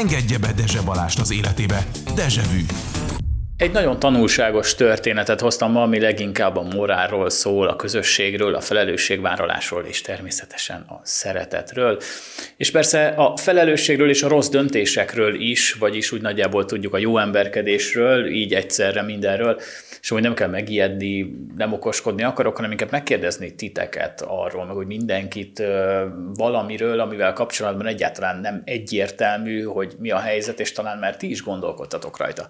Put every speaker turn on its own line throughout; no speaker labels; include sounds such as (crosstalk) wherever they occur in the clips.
engedje be Dezse Balást az életébe. Dezsevű.
Egy nagyon tanulságos történetet hoztam ma, ami leginkább a morálról szól, a közösségről, a felelősségvállalásról és természetesen a szeretetről. És persze a felelősségről és a rossz döntésekről is, vagyis úgy nagyjából tudjuk a jó emberkedésről, így egyszerre mindenről, és hogy nem kell megijedni, nem okoskodni akarok, hanem inkább megkérdezni titeket arról, meg hogy mindenkit valamiről, amivel kapcsolatban egyáltalán nem egyértelmű, hogy mi a helyzet, és talán már ti is gondolkodtatok rajta.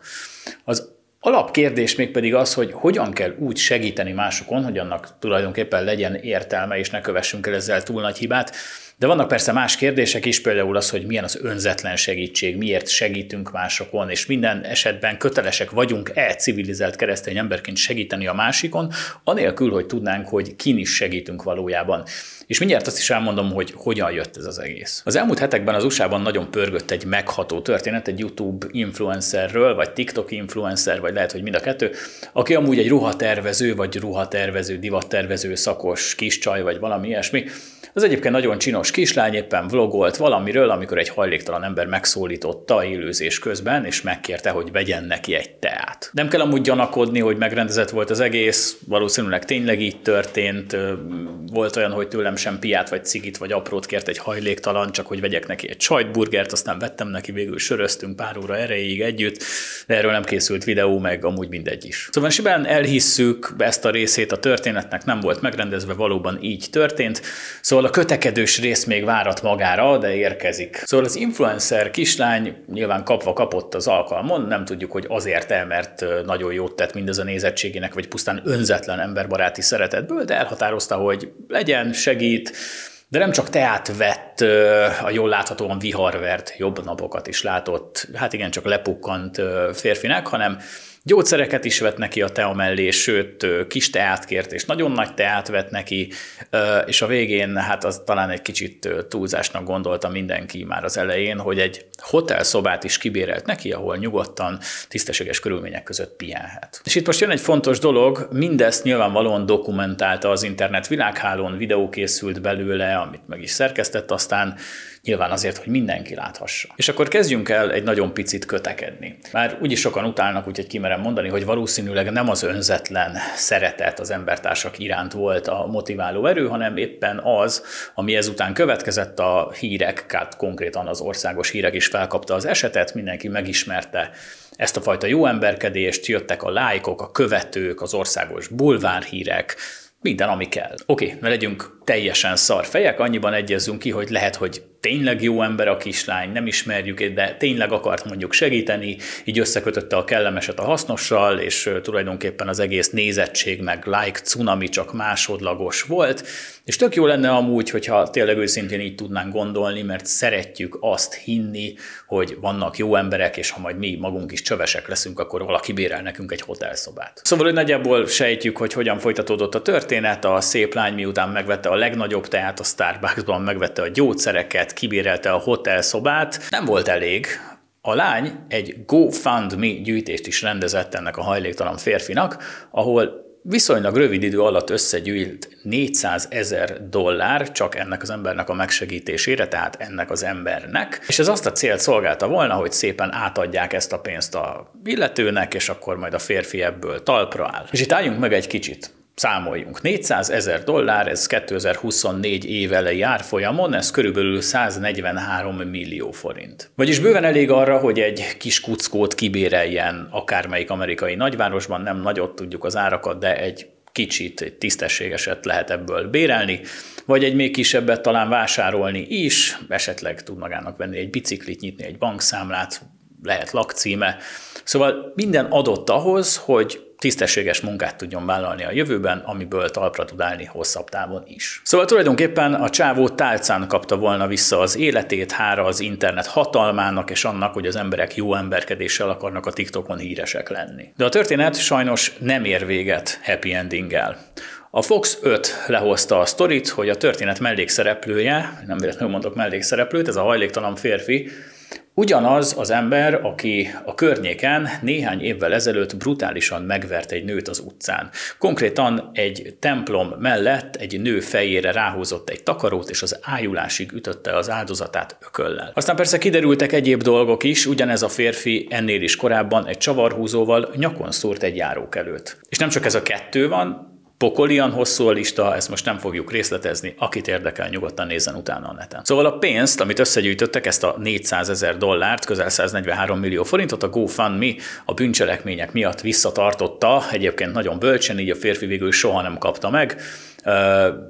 Az Alapkérdés még pedig az, hogy hogyan kell úgy segíteni másokon, hogy annak tulajdonképpen legyen értelme, és ne kövessünk el ezzel túl nagy hibát, de vannak persze más kérdések is, például az, hogy milyen az önzetlen segítség, miért segítünk másokon, és minden esetben kötelesek vagyunk-e civilizált keresztény emberként segíteni a másikon, anélkül, hogy tudnánk, hogy kin is segítünk valójában. És mindjárt azt is elmondom, hogy hogyan jött ez az egész. Az elmúlt hetekben az USA-ban nagyon pörgött egy megható történet egy YouTube influencerről, vagy TikTok influencer, vagy lehet, hogy mind a kettő, aki amúgy egy ruhatervező, vagy ruhatervező, divattervező, szakos kiscsaj, vagy valami ilyesmi, az egyébként nagyon csinos kislány éppen vlogolt valamiről, amikor egy hajléktalan ember megszólította élőzés közben, és megkérte, hogy vegyen neki egy teát. Nem kell amúgy gyanakodni, hogy megrendezett volt az egész, valószínűleg tényleg így történt. Volt olyan, hogy tőlem sem piát, vagy cigit, vagy aprót kért egy hajléktalan, csak hogy vegyek neki egy sajtburgert, aztán vettem neki, végül söröztünk pár óra erejéig együtt, de erről nem készült videó, meg amúgy mindegy is. Szóval simán elhisszük ezt a részét a történetnek, nem volt megrendezve, valóban így történt. Szóval Szóval a kötekedős rész még várat magára, de érkezik. Szóval az influencer kislány nyilván kapva kapott az alkalmon, nem tudjuk, hogy azért el, mert nagyon jót tett mindez a nézettségének, vagy pusztán önzetlen emberbaráti szeretetből, de elhatározta, hogy legyen, segít, de nem csak teát vett, a jól láthatóan viharvert, jobb napokat is látott, hát igen, csak lepukkant férfinek, hanem Gyógyszereket is vett neki a tea mellé, sőt, kis teát kért, és nagyon nagy teát vett neki, és a végén, hát az talán egy kicsit túlzásnak gondolta mindenki már az elején, hogy egy hotelszobát is kibérelt neki, ahol nyugodtan, tisztességes körülmények között pihenhet. És itt most jön egy fontos dolog, mindezt nyilvánvalóan dokumentálta az internet világhálón, videó készült belőle, amit meg is szerkesztett, aztán Nyilván azért, hogy mindenki láthassa. És akkor kezdjünk el egy nagyon picit kötekedni. Már úgyis sokan utálnak, úgyhogy kimerem mondani, hogy valószínűleg nem az önzetlen szeretet az embertársak iránt volt a motiváló erő, hanem éppen az, ami ezután következett a hírek, hát konkrétan az országos hírek is felkapta az esetet, mindenki megismerte ezt a fajta jó emberkedést, jöttek a lájkok, a követők, az országos bulvárhírek, minden, ami kell. Oké, okay, ne legyünk teljesen szar fejek, annyiban egyezünk ki, hogy lehet, hogy tényleg jó ember a kislány, nem ismerjük, de tényleg akart mondjuk segíteni, így összekötötte a kellemeset a hasznossal, és tulajdonképpen az egész nézettség meg like cunami csak másodlagos volt, és tök jó lenne amúgy, hogyha tényleg őszintén így tudnánk gondolni, mert szeretjük azt hinni, hogy vannak jó emberek, és ha majd mi magunk is csövesek leszünk, akkor valaki bérel nekünk egy hotelszobát. Szóval, hogy nagyjából sejtjük, hogy hogyan folytatódott a történet, a szép lány miután megvette a legnagyobb teát a Starbucksban, megvette a gyógyszereket, kibérelte a hotelszobát. Nem volt elég, a lány egy GoFundMe gyűjtést is rendezett ennek a hajléktalan férfinak, ahol viszonylag rövid idő alatt összegyűjt 400 ezer dollár csak ennek az embernek a megsegítésére, tehát ennek az embernek, és ez azt a célt szolgálta volna, hogy szépen átadják ezt a pénzt a illetőnek, és akkor majd a férfi ebből talpra áll. És itt álljunk meg egy kicsit számoljunk. 400 ezer dollár, ez 2024 év elejé árfolyamon, ez körülbelül 143 millió forint. Vagyis bőven elég arra, hogy egy kis kuckót kibéreljen akármelyik amerikai nagyvárosban, nem nagyot tudjuk az árakat, de egy kicsit egy tisztességeset lehet ebből bérelni, vagy egy még kisebbet talán vásárolni is, esetleg tud magának venni egy biciklit, nyitni egy bankszámlát, lehet lakcíme. Szóval minden adott ahhoz, hogy tisztességes munkát tudjon vállalni a jövőben, amiből talpra tud állni hosszabb távon is. Szóval tulajdonképpen a csávó tálcán kapta volna vissza az életét, hára az internet hatalmának és annak, hogy az emberek jó emberkedéssel akarnak a TikTokon híresek lenni. De a történet sajnos nem ér véget happy endinggel. A Fox 5 lehozta a sztorit, hogy a történet mellékszereplője, nem véletlenül mondok mellékszereplőt, ez a hajléktalan férfi, Ugyanaz az ember, aki a környéken néhány évvel ezelőtt brutálisan megvert egy nőt az utcán. Konkrétan egy templom mellett egy nő fejére ráhúzott egy takarót, és az ájulásig ütötte az áldozatát ököllel. Aztán persze kiderültek egyéb dolgok is, ugyanez a férfi ennél is korábban egy csavarhúzóval nyakon szúrt egy járókelőt. És nem csak ez a kettő van, pokolian hosszú a lista, ezt most nem fogjuk részletezni, akit érdekel, nyugodtan nézzen utána a neten. Szóval a pénzt, amit összegyűjtöttek, ezt a 400 ezer dollárt, közel 143 millió forintot, a GoFundMe a bűncselekmények miatt visszatartotta, egyébként nagyon bölcsen, így a férfi végül soha nem kapta meg,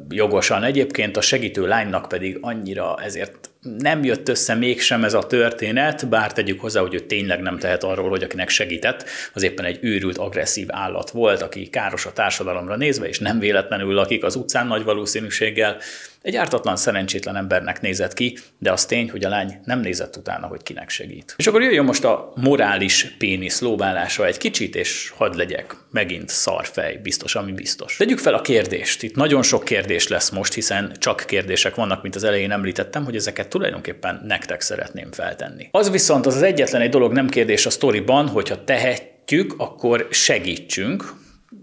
jogosan egyébként, a segítő lánynak pedig annyira ezért nem jött össze mégsem ez a történet, bár tegyük hozzá, hogy ő tényleg nem tehet arról, hogy akinek segített, az éppen egy őrült, agresszív állat volt, aki káros a társadalomra nézve, és nem véletlenül lakik az utcán nagy valószínűséggel, egy ártatlan, szerencsétlen embernek nézett ki, de az tény, hogy a lány nem nézett utána, hogy kinek segít. És akkor jöjjön most a morális pénisz lóbálása egy kicsit, és hadd legyek megint szarfej, biztos, ami biztos. Tegyük fel a kérdést. Itt nagyon sok kérdés lesz most, hiszen csak kérdések vannak, mint az elején említettem, hogy ezeket tulajdonképpen nektek szeretném feltenni. Az viszont az, az egyetlen egy dolog nem kérdés a sztoriban, hogyha tehetjük, akkor segítsünk,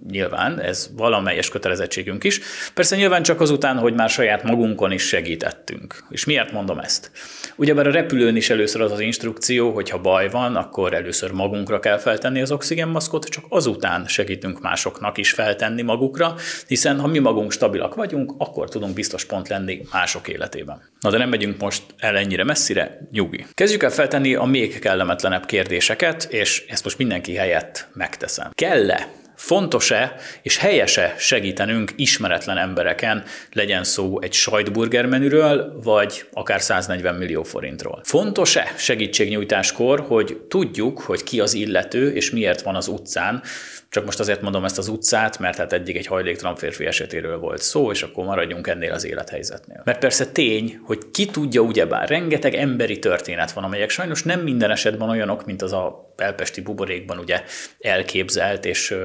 nyilván, ez valamelyes kötelezettségünk is. Persze nyilván csak azután, hogy már saját magunkon is segítettünk. És miért mondom ezt? Ugyebár a repülőn is először az az instrukció, hogy ha baj van, akkor először magunkra kell feltenni az oxigénmaszkot, csak azután segítünk másoknak is feltenni magukra, hiszen ha mi magunk stabilak vagyunk, akkor tudunk biztos pont lenni mások életében. Na de nem megyünk most el ennyire messzire, nyugi. Kezdjük el feltenni a még kellemetlenebb kérdéseket, és ezt most mindenki helyett megteszem. Kell-e Fontos-e és helyese segítenünk ismeretlen embereken, legyen szó egy sajtburger menüről, vagy akár 140 millió forintról? Fontos-e segítségnyújtáskor, hogy tudjuk, hogy ki az illető és miért van az utcán, csak most azért mondom ezt az utcát, mert hát eddig egy hajléktalan férfi esetéről volt szó, és akkor maradjunk ennél az élethelyzetnél. Mert persze tény, hogy ki tudja ugyebár, rengeteg emberi történet van, amelyek sajnos nem minden esetben olyanok, mint az a belpesti buborékban ugye elképzelt és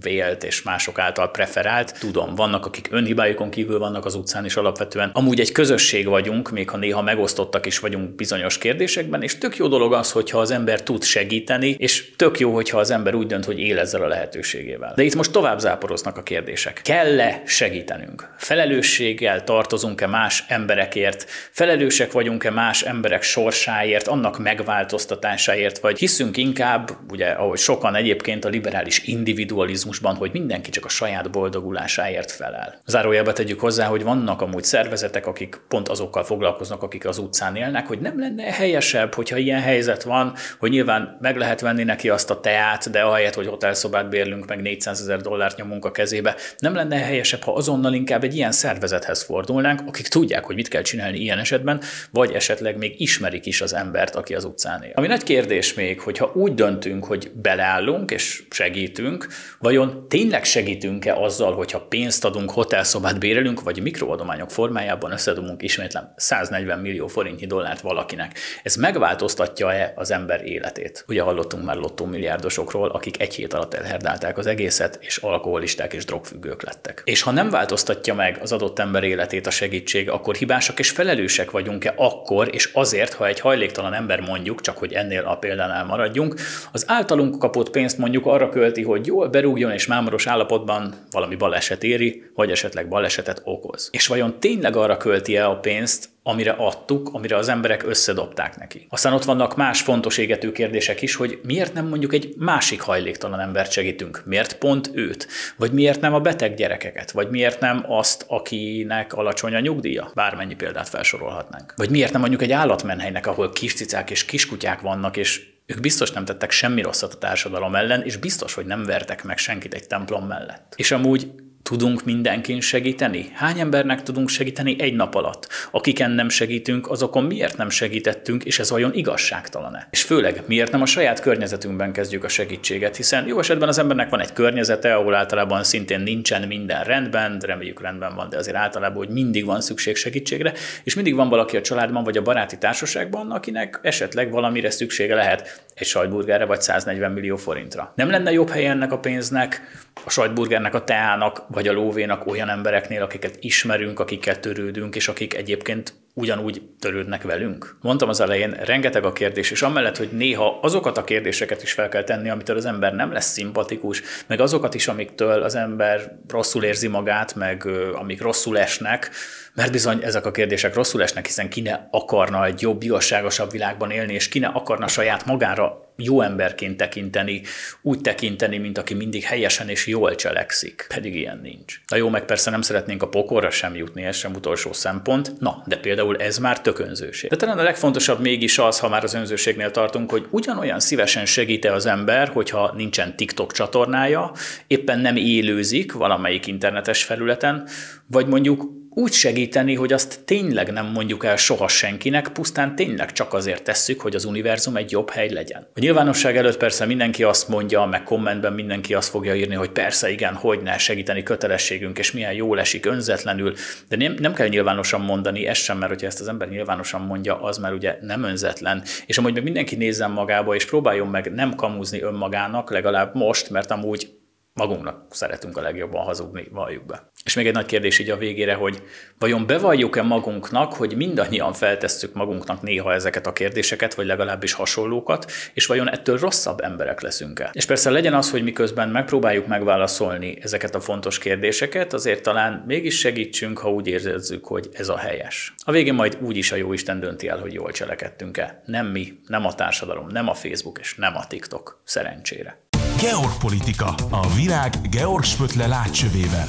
vélt és mások által preferált. Tudom, vannak, akik önhibájukon kívül vannak az utcán is alapvetően. Amúgy egy közösség vagyunk, még ha néha megosztottak is vagyunk bizonyos kérdésekben, és tök jó dolog az, hogyha az ember tud segíteni, és tök jó, hogyha az ember úgy dönt, hogy él ezzel a lehetőségével. De itt most tovább záporoznak a kérdések. Kell-e segítenünk? Felelősséggel tartozunk-e más emberekért? Felelősek vagyunk-e más emberek sorsáért, annak megváltoztatásáért, vagy hiszünk inkább, ugye, ahogy sokan egyébként a liberális individualizmusban, hogy mindenki csak a saját boldogulásáért felel. Zárójelbe tegyük hozzá, hogy vannak amúgy szervezetek, akik pont azokkal foglalkoznak, akik az utcán élnek, hogy nem lenne helyesebb, hogyha ilyen helyzet van, hogy nyilván meg lehet venni neki azt a teát, de ahelyett, hogy hotelszobát bérlünk, meg 400 ezer dollárt nyomunk a kezébe, nem lenne helyesebb, ha azonnal inkább egy ilyen szervezethez fordulnánk, akik tudják, hogy mit kell csinálni ilyen esetben, vagy esetleg még ismerik is az embert, aki az utcán él. Ami nagy kérdés még, hogyha úgy döntünk, hogy beleállunk és segítünk, vajon tényleg segítünk-e azzal, hogyha pénzt adunk, hotelszobát bérelünk, vagy mikroadományok formájában összedobunk ismétlem 140 millió forintnyi dollárt valakinek? Ez megváltoztatja-e az ember életét? Ugye hallottunk már lottó milliárdosokról, akik egy hét alatt elherdálták az egészet, és alkoholisták és drogfüggők lettek. És ha nem változtatja meg az adott ember életét a segítség, akkor hibásak és felelősek vagyunk-e akkor, és azért, ha egy hajléktalan ember mondjuk, csak hogy ennél a példánál maradjunk, az általunk kapott pénzt mondjuk arra költi, hogy jól berúgjon és mámoros állapotban valami baleset éri, vagy esetleg balesetet okoz. És vajon tényleg arra költi-e a pénzt, amire adtuk, amire az emberek összedobták neki. Aztán ott vannak más fontos égető kérdések is, hogy miért nem mondjuk egy másik hajléktalan embert segítünk, miért pont őt, vagy miért nem a beteg gyerekeket, vagy miért nem azt, akinek alacsony a nyugdíja, bármennyi példát felsorolhatnánk. Vagy miért nem mondjuk egy állatmenhelynek, ahol kis és kiskutyák vannak, és ők biztos nem tettek semmi rosszat a társadalom ellen, és biztos, hogy nem vertek meg senkit egy templom mellett. És amúgy Tudunk mindenkin segíteni? Hány embernek tudunk segíteni egy nap alatt? Akiken nem segítünk, azokon miért nem segítettünk, és ez vajon igazságtalan-e? És főleg, miért nem a saját környezetünkben kezdjük a segítséget? Hiszen jó esetben az embernek van egy környezete, ahol általában szintén nincsen minden rendben, de reméljük rendben van, de azért általában, hogy mindig van szükség segítségre, és mindig van valaki a családban vagy a baráti társaságban, akinek esetleg valamire szüksége lehet egy sajtburgerre vagy 140 millió forintra. Nem lenne jobb helye ennek a pénznek, a sajtburgernek, a teának, vagy a lóvénak olyan embereknél, akiket ismerünk, akikkel törődünk, és akik egyébként ugyanúgy törődnek velünk? Mondtam az elején, rengeteg a kérdés, és amellett, hogy néha azokat a kérdéseket is fel kell tenni, amitől az ember nem lesz szimpatikus, meg azokat is, amiktől az ember rosszul érzi magát, meg amik rosszul esnek, mert bizony ezek a kérdések rosszul esnek, hiszen ki ne akarna egy jobb, igazságosabb világban élni, és ki ne akarna saját magára jó emberként tekinteni, úgy tekinteni, mint aki mindig helyesen és jól cselekszik. Pedig ilyen nincs. Na jó, meg persze nem szeretnénk a pokorra sem jutni, ez sem utolsó szempont. Na, de például ez már tökönzőség. De talán a legfontosabb mégis az, ha már az önzőségnél tartunk, hogy ugyanolyan szívesen segíte az ember, hogyha nincsen TikTok csatornája, éppen nem élőzik valamelyik internetes felületen, vagy mondjuk úgy segíteni, hogy azt tényleg nem mondjuk el soha senkinek, pusztán tényleg csak azért tesszük, hogy az univerzum egy jobb hely legyen. A nyilvánosság előtt persze mindenki azt mondja, meg kommentben mindenki azt fogja írni, hogy persze igen, hogy ne segíteni kötelességünk, és milyen jól esik önzetlenül, de nem, nem kell nyilvánosan mondani, ez sem, mert hogyha ezt az ember nyilvánosan mondja, az már ugye nem önzetlen. És amúgy meg mindenki nézzen magába, és próbáljon meg nem kamuzni önmagának, legalább most, mert amúgy magunknak szeretünk a legjobban hazudni, valljuk be. És még egy nagy kérdés így a végére, hogy vajon bevalljuk-e magunknak, hogy mindannyian feltesszük magunknak néha ezeket a kérdéseket, vagy legalábbis hasonlókat, és vajon ettől rosszabb emberek leszünk-e? És persze legyen az, hogy miközben megpróbáljuk megválaszolni ezeket a fontos kérdéseket, azért talán mégis segítsünk, ha úgy érezzük, hogy ez a helyes. A végén majd úgy is a jó Isten dönti el, hogy jól cselekedtünk-e. Nem mi, nem a társadalom, nem a Facebook és nem a TikTok. Szerencsére.
Georgpolitika. A világ Georg Spötle látcsövével.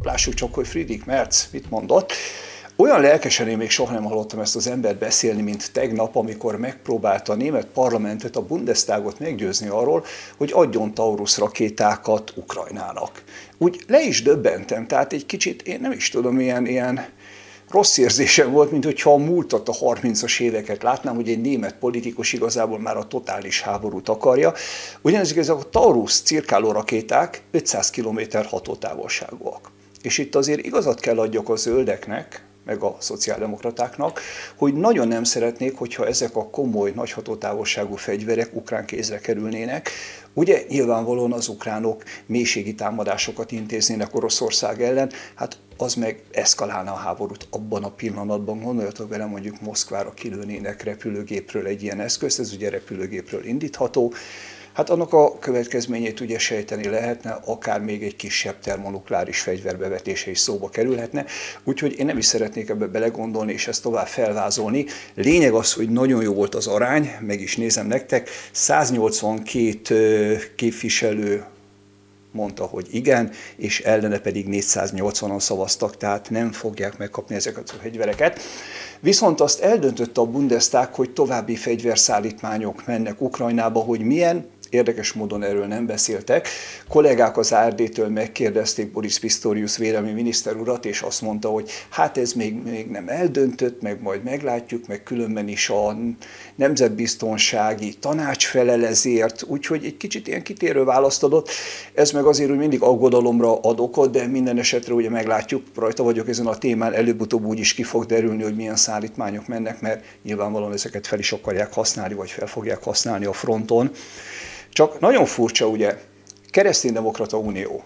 Lássuk csak, hogy Friedrich Merz mit mondott. Olyan lelkesen én még soha nem hallottam ezt az embert beszélni, mint tegnap, amikor megpróbálta a német parlamentet, a Bundestagot meggyőzni arról, hogy adjon Taurus rakétákat Ukrajnának. Úgy le is döbbentem, tehát egy kicsit, én nem is tudom, ilyen, ilyen rossz érzésem volt, mint hogyha a múltat, a 30-as éveket látnám, hogy egy német politikus igazából már a totális háborút akarja. Ugyanezek ezek a Taurus cirkáló rakéták 500 km hatótávolságúak. És itt azért igazat kell adjak a zöldeknek, meg a szociáldemokratáknak, hogy nagyon nem szeretnék, hogyha ezek a komoly, nagy hatótávolságú fegyverek ukrán kézre kerülnének. Ugye nyilvánvalóan az ukránok mélységi támadásokat intéznének Oroszország ellen, hát az meg eszkalálna a háborút abban a pillanatban. Gondoljatok vele, mondjuk Moszkvára kilőnének repülőgépről egy ilyen eszközt, ez ugye repülőgépről indítható, Hát annak a következményét ugye sejteni lehetne, akár még egy kisebb termonukleáris fegyverbevetése is szóba kerülhetne, úgyhogy én nem is szeretnék ebbe belegondolni és ezt tovább felvázolni. Lényeg az, hogy nagyon jó volt az arány, meg is nézem nektek, 182 képviselő mondta, hogy igen, és ellene pedig 480-an szavaztak, tehát nem fogják megkapni ezeket a fegyvereket. Viszont azt eldöntötte a Bundestag, hogy további fegyverszállítmányok mennek Ukrajnába, hogy milyen, Érdekes módon erről nem beszéltek. Kollégák az ARD-től megkérdezték Boris Pistorius vélemi miniszter urat, és azt mondta, hogy hát ez még, még nem eldöntött, meg majd meglátjuk, meg különben is a nemzetbiztonsági tanács felel ezért, úgyhogy egy kicsit ilyen kitérő választ adott. Ez meg azért, hogy mindig aggodalomra ad okot, de minden esetre ugye meglátjuk, rajta vagyok ezen a témán, előbb-utóbb úgy is ki fog derülni, hogy milyen szállítmányok mennek, mert nyilvánvalóan ezeket fel is akarják használni, vagy fel fogják használni a fronton. Csak nagyon furcsa, ugye, keresztény-demokrata unió.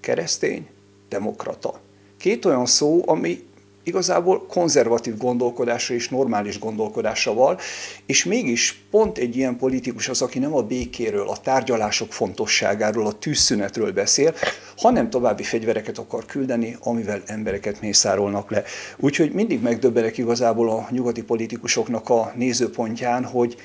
Keresztény, demokrata. Két olyan szó, ami igazából konzervatív gondolkodásra és normális gondolkodásra val, és mégis pont egy ilyen politikus az, aki nem a békéről, a tárgyalások fontosságáról, a tűzszünetről beszél, hanem további fegyvereket akar küldeni, amivel embereket mészárolnak le. Úgyhogy mindig megdöbbenek igazából a nyugati politikusoknak a nézőpontján, hogy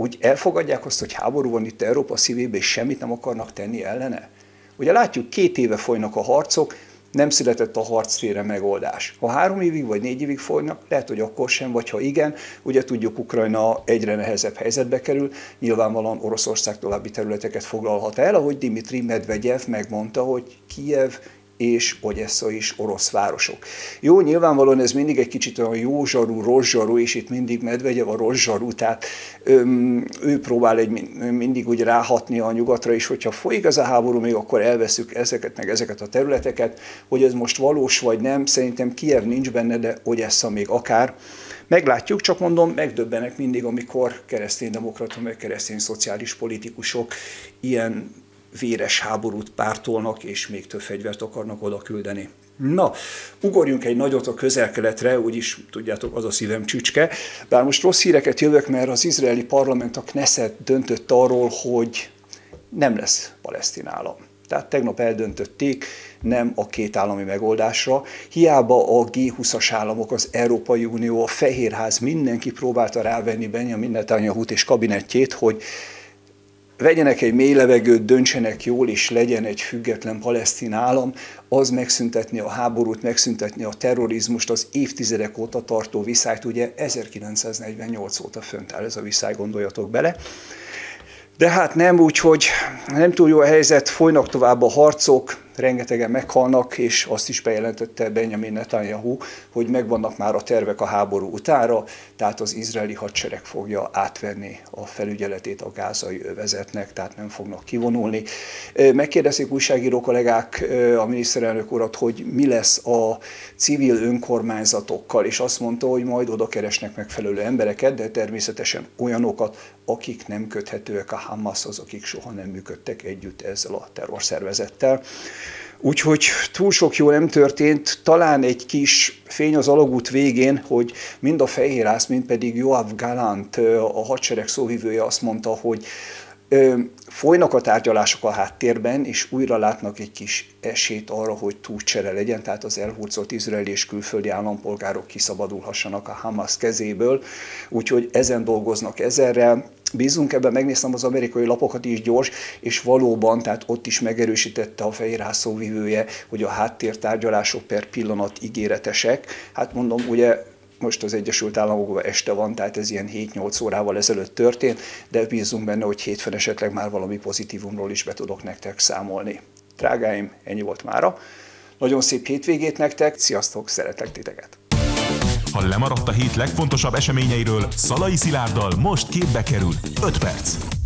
úgy elfogadják azt, hogy háború van itt Európa szívében, és semmit nem akarnak tenni ellene? Ugye látjuk, két éve folynak a harcok, nem született a harctére megoldás. Ha három évig vagy négy évig folynak, lehet, hogy akkor sem, vagy ha igen, ugye tudjuk, Ukrajna egyre nehezebb helyzetbe kerül, nyilvánvalóan Oroszország további területeket foglalhat el, ahogy Dimitri Medvegyev megmondta, hogy Kijev és Ogyessa is orosz városok. Jó, nyilvánvalóan ez mindig egy kicsit olyan jó zsarú, rossz zsarú, és itt mindig Medvegyev a rossz zsarú, tehát öm, ő próbál egy, mindig úgy ráhatni a nyugatra, és hogyha folyik ez a háború, még akkor elveszük ezeket meg ezeket a területeket, hogy ez most valós vagy nem, szerintem Kiev nincs benne, de Ogyessa még akár. Meglátjuk, csak mondom, megdöbbenek mindig, amikor kereszténydemokrata, meg keresztény szociális politikusok ilyen véres háborút pártolnak, és még több fegyvert akarnak oda küldeni. Na, ugorjunk egy nagyot a közel-keletre, úgyis tudjátok, az a szívem csücske. Bár most rossz híreket jövök, mert az izraeli parlament, a Knesset döntött arról, hogy nem lesz palesztin állam. Tehát tegnap eldöntötték nem a két állami megoldásra. Hiába a G20-as államok, az Európai Unió, a Fehérház, mindenki próbálta rávenni Benjamin netanyahu és kabinettjét, hogy vegyenek egy mély levegőt, döntsenek jól, és legyen egy független palesztin állam, az megszüntetni a háborút, megszüntetni a terrorizmust, az évtizedek óta tartó viszályt, ugye 1948 óta fönt áll ez a viszály, gondoljatok bele. De hát nem úgy, hogy nem túl jó a helyzet, folynak tovább a harcok, rengetegen meghalnak, és azt is bejelentette Benjamin Netanyahu, hogy megvannak már a tervek a háború utára, tehát az izraeli hadsereg fogja átvenni a felügyeletét a gázai övezetnek, tehát nem fognak kivonulni. Megkérdezik újságíró kollégák a miniszterelnök urat, hogy mi lesz a civil önkormányzatokkal, és azt mondta, hogy majd oda keresnek megfelelő embereket, de természetesen olyanokat, akik nem köthetőek a Hamashoz, akik soha nem működtek együtt ezzel a terrorszervezettel. Úgyhogy túl sok jó nem történt, talán egy kis fény az alagút végén, hogy mind a Fehérház, mind pedig Joab Galant, a hadsereg szóvivője azt mondta, hogy folynak a tárgyalások a háttérben, és újra látnak egy kis esélyt arra, hogy túlcsere legyen, tehát az elhurcolt izraeli és külföldi állampolgárok kiszabadulhassanak a Hamas kezéből. Úgyhogy ezen dolgoznak ezerrel. Bízunk ebben, megnéztem az amerikai lapokat is gyors, és valóban, tehát ott is megerősítette a fehérház szóvivője, hogy a háttértárgyalások per pillanat ígéretesek. Hát mondom, ugye most az Egyesült Államokban este van, tehát ez ilyen 7-8 órával ezelőtt történt, de bízunk benne, hogy hétfőn esetleg már valami pozitívumról is be tudok nektek számolni. Drágáim, ennyi volt mára. Nagyon szép hétvégét nektek, sziasztok, szeretlek titeket!
Ha lemaradt a hét legfontosabb eseményeiről, Szalai Szilárddal most képbe kerül 5 perc.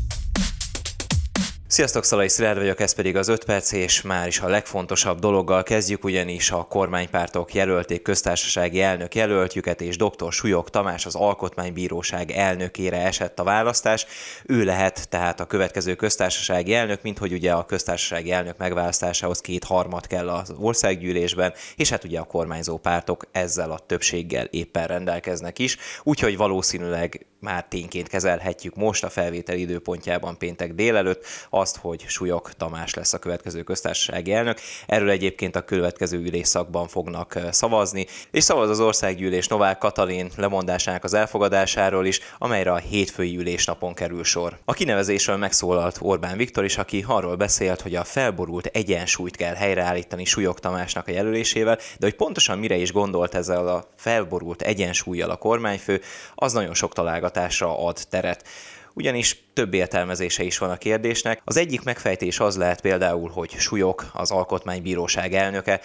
Sziasztok, Szalai Szilárd vagyok, ez pedig az 5 perc, és már is a legfontosabb dologgal kezdjük, ugyanis a kormánypártok jelölték köztársasági elnök jelöltjüket, és dr. Súlyok Tamás az Alkotmánybíróság elnökére esett a választás. Ő lehet tehát a következő köztársasági elnök, mint hogy ugye a köztársasági elnök megválasztásához két harmad kell az országgyűlésben, és hát ugye a kormányzó pártok ezzel a többséggel éppen rendelkeznek is, úgyhogy valószínűleg már tényként kezelhetjük most a felvétel időpontjában péntek délelőtt azt, hogy Súlyok Tamás lesz a következő köztársasági elnök. Erről egyébként a következő ülésszakban fognak szavazni, és szavaz az országgyűlés Novák Katalin lemondásának az elfogadásáról is, amelyre a hétfői ülésnapon kerül sor. A kinevezésről megszólalt Orbán Viktor is, aki arról beszélt, hogy a felborult egyensúlyt kell helyreállítani Súlyok Tamásnak a jelölésével, de hogy pontosan mire is gondolt ezzel a felborult egyensúlyjal a kormányfő, az nagyon sok találgat hallgatásra ad teret ugyanis több értelmezése is van a kérdésnek. Az egyik megfejtés az lehet például, hogy Súlyok, az Alkotmánybíróság elnöke,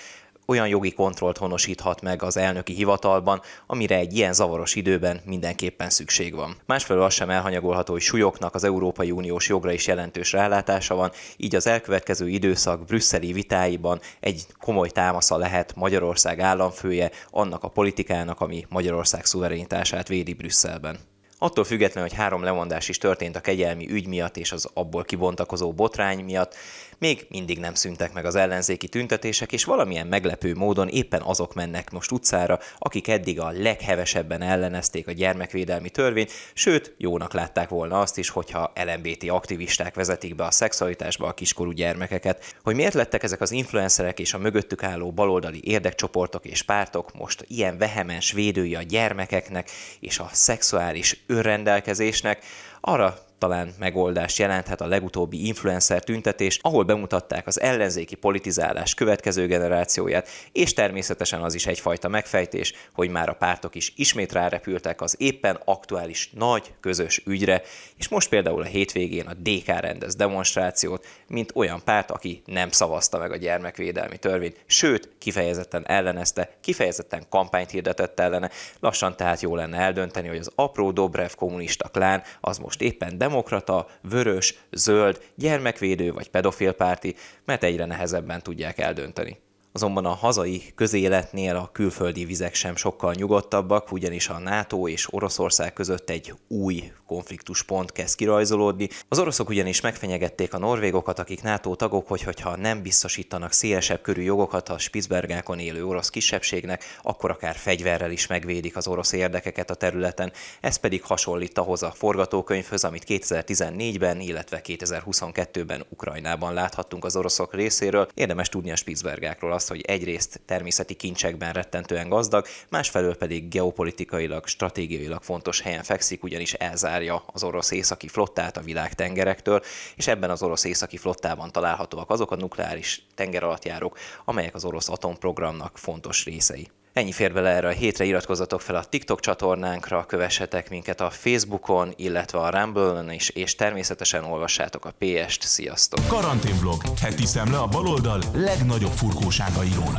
olyan jogi kontrollt honosíthat meg az elnöki hivatalban, amire egy ilyen zavaros időben mindenképpen szükség van. Másfelől az sem elhanyagolható, hogy súlyoknak az Európai Uniós jogra is jelentős rálátása van, így az elkövetkező időszak brüsszeli vitáiban egy komoly támasza lehet Magyarország államfője annak a politikának, ami Magyarország szuverenitását védi Brüsszelben. Attól függetlenül, hogy három lemondás is történt a kegyelmi ügy miatt és az abból kibontakozó botrány miatt, még mindig nem szüntek meg az ellenzéki tüntetések, és valamilyen meglepő módon éppen azok mennek most utcára, akik eddig a leghevesebben ellenezték a gyermekvédelmi törvényt, sőt, jónak látták volna azt is, hogyha LMBT aktivisták vezetik be a szexualitásba a kiskorú gyermekeket. Hogy miért lettek ezek az influencerek és a mögöttük álló baloldali érdekcsoportok és pártok most ilyen vehemens védői a gyermekeknek és a szexuális önrendelkezésnek, arra talán megoldást jelenthet a legutóbbi influencer tüntetés, ahol bemutatták az ellenzéki politizálás következő generációját, és természetesen az is egyfajta megfejtés, hogy már a pártok is ismét rárepültek az éppen aktuális nagy közös ügyre, és most például a hétvégén a DK rendez demonstrációt, mint olyan párt, aki nem szavazta meg a gyermekvédelmi törvényt, sőt, kifejezetten ellenezte, kifejezetten kampányt hirdetett ellene, lassan tehát jó lenne eldönteni, hogy az apró Dobrev kommunista klán az most éppen demokrata, vörös, zöld, gyermekvédő vagy pedofilpárti, mert egyre nehezebben tudják eldönteni. Azonban a hazai közéletnél a külföldi vizek sem sokkal nyugodtabbak, ugyanis a NATO és Oroszország között egy új konfliktuspont kezd kirajzolódni. Az oroszok ugyanis megfenyegették a norvégokat, akik NATO tagok, hogy hogyha nem biztosítanak szélesebb körű jogokat a Spitzbergákon élő orosz kisebbségnek, akkor akár fegyverrel is megvédik az orosz érdekeket a területen. Ez pedig hasonlít ahhoz a forgatókönyvhöz, amit 2014-ben, illetve 2022-ben Ukrajnában láthattunk az oroszok részéről. Érdemes tudni a Spitzbergákról azt, hogy egyrészt természeti kincsekben rettentően gazdag, másfelől pedig geopolitikailag, stratégiailag fontos helyen fekszik, ugyanis elzárja az orosz északi flottát a világ tengerektől, és ebben az orosz északi flottában találhatóak azok a nukleáris tengeralattjárók, amelyek az orosz atomprogramnak fontos részei. Ennyi fér bele erre a hétre, iratkozzatok fel a TikTok csatornánkra, kövessetek minket a Facebookon, illetve a Rumble-on is, és természetesen olvassátok a PS-t. Sziasztok!
Karanténvlog. Heti szemle a baloldal legnagyobb furkóságairól.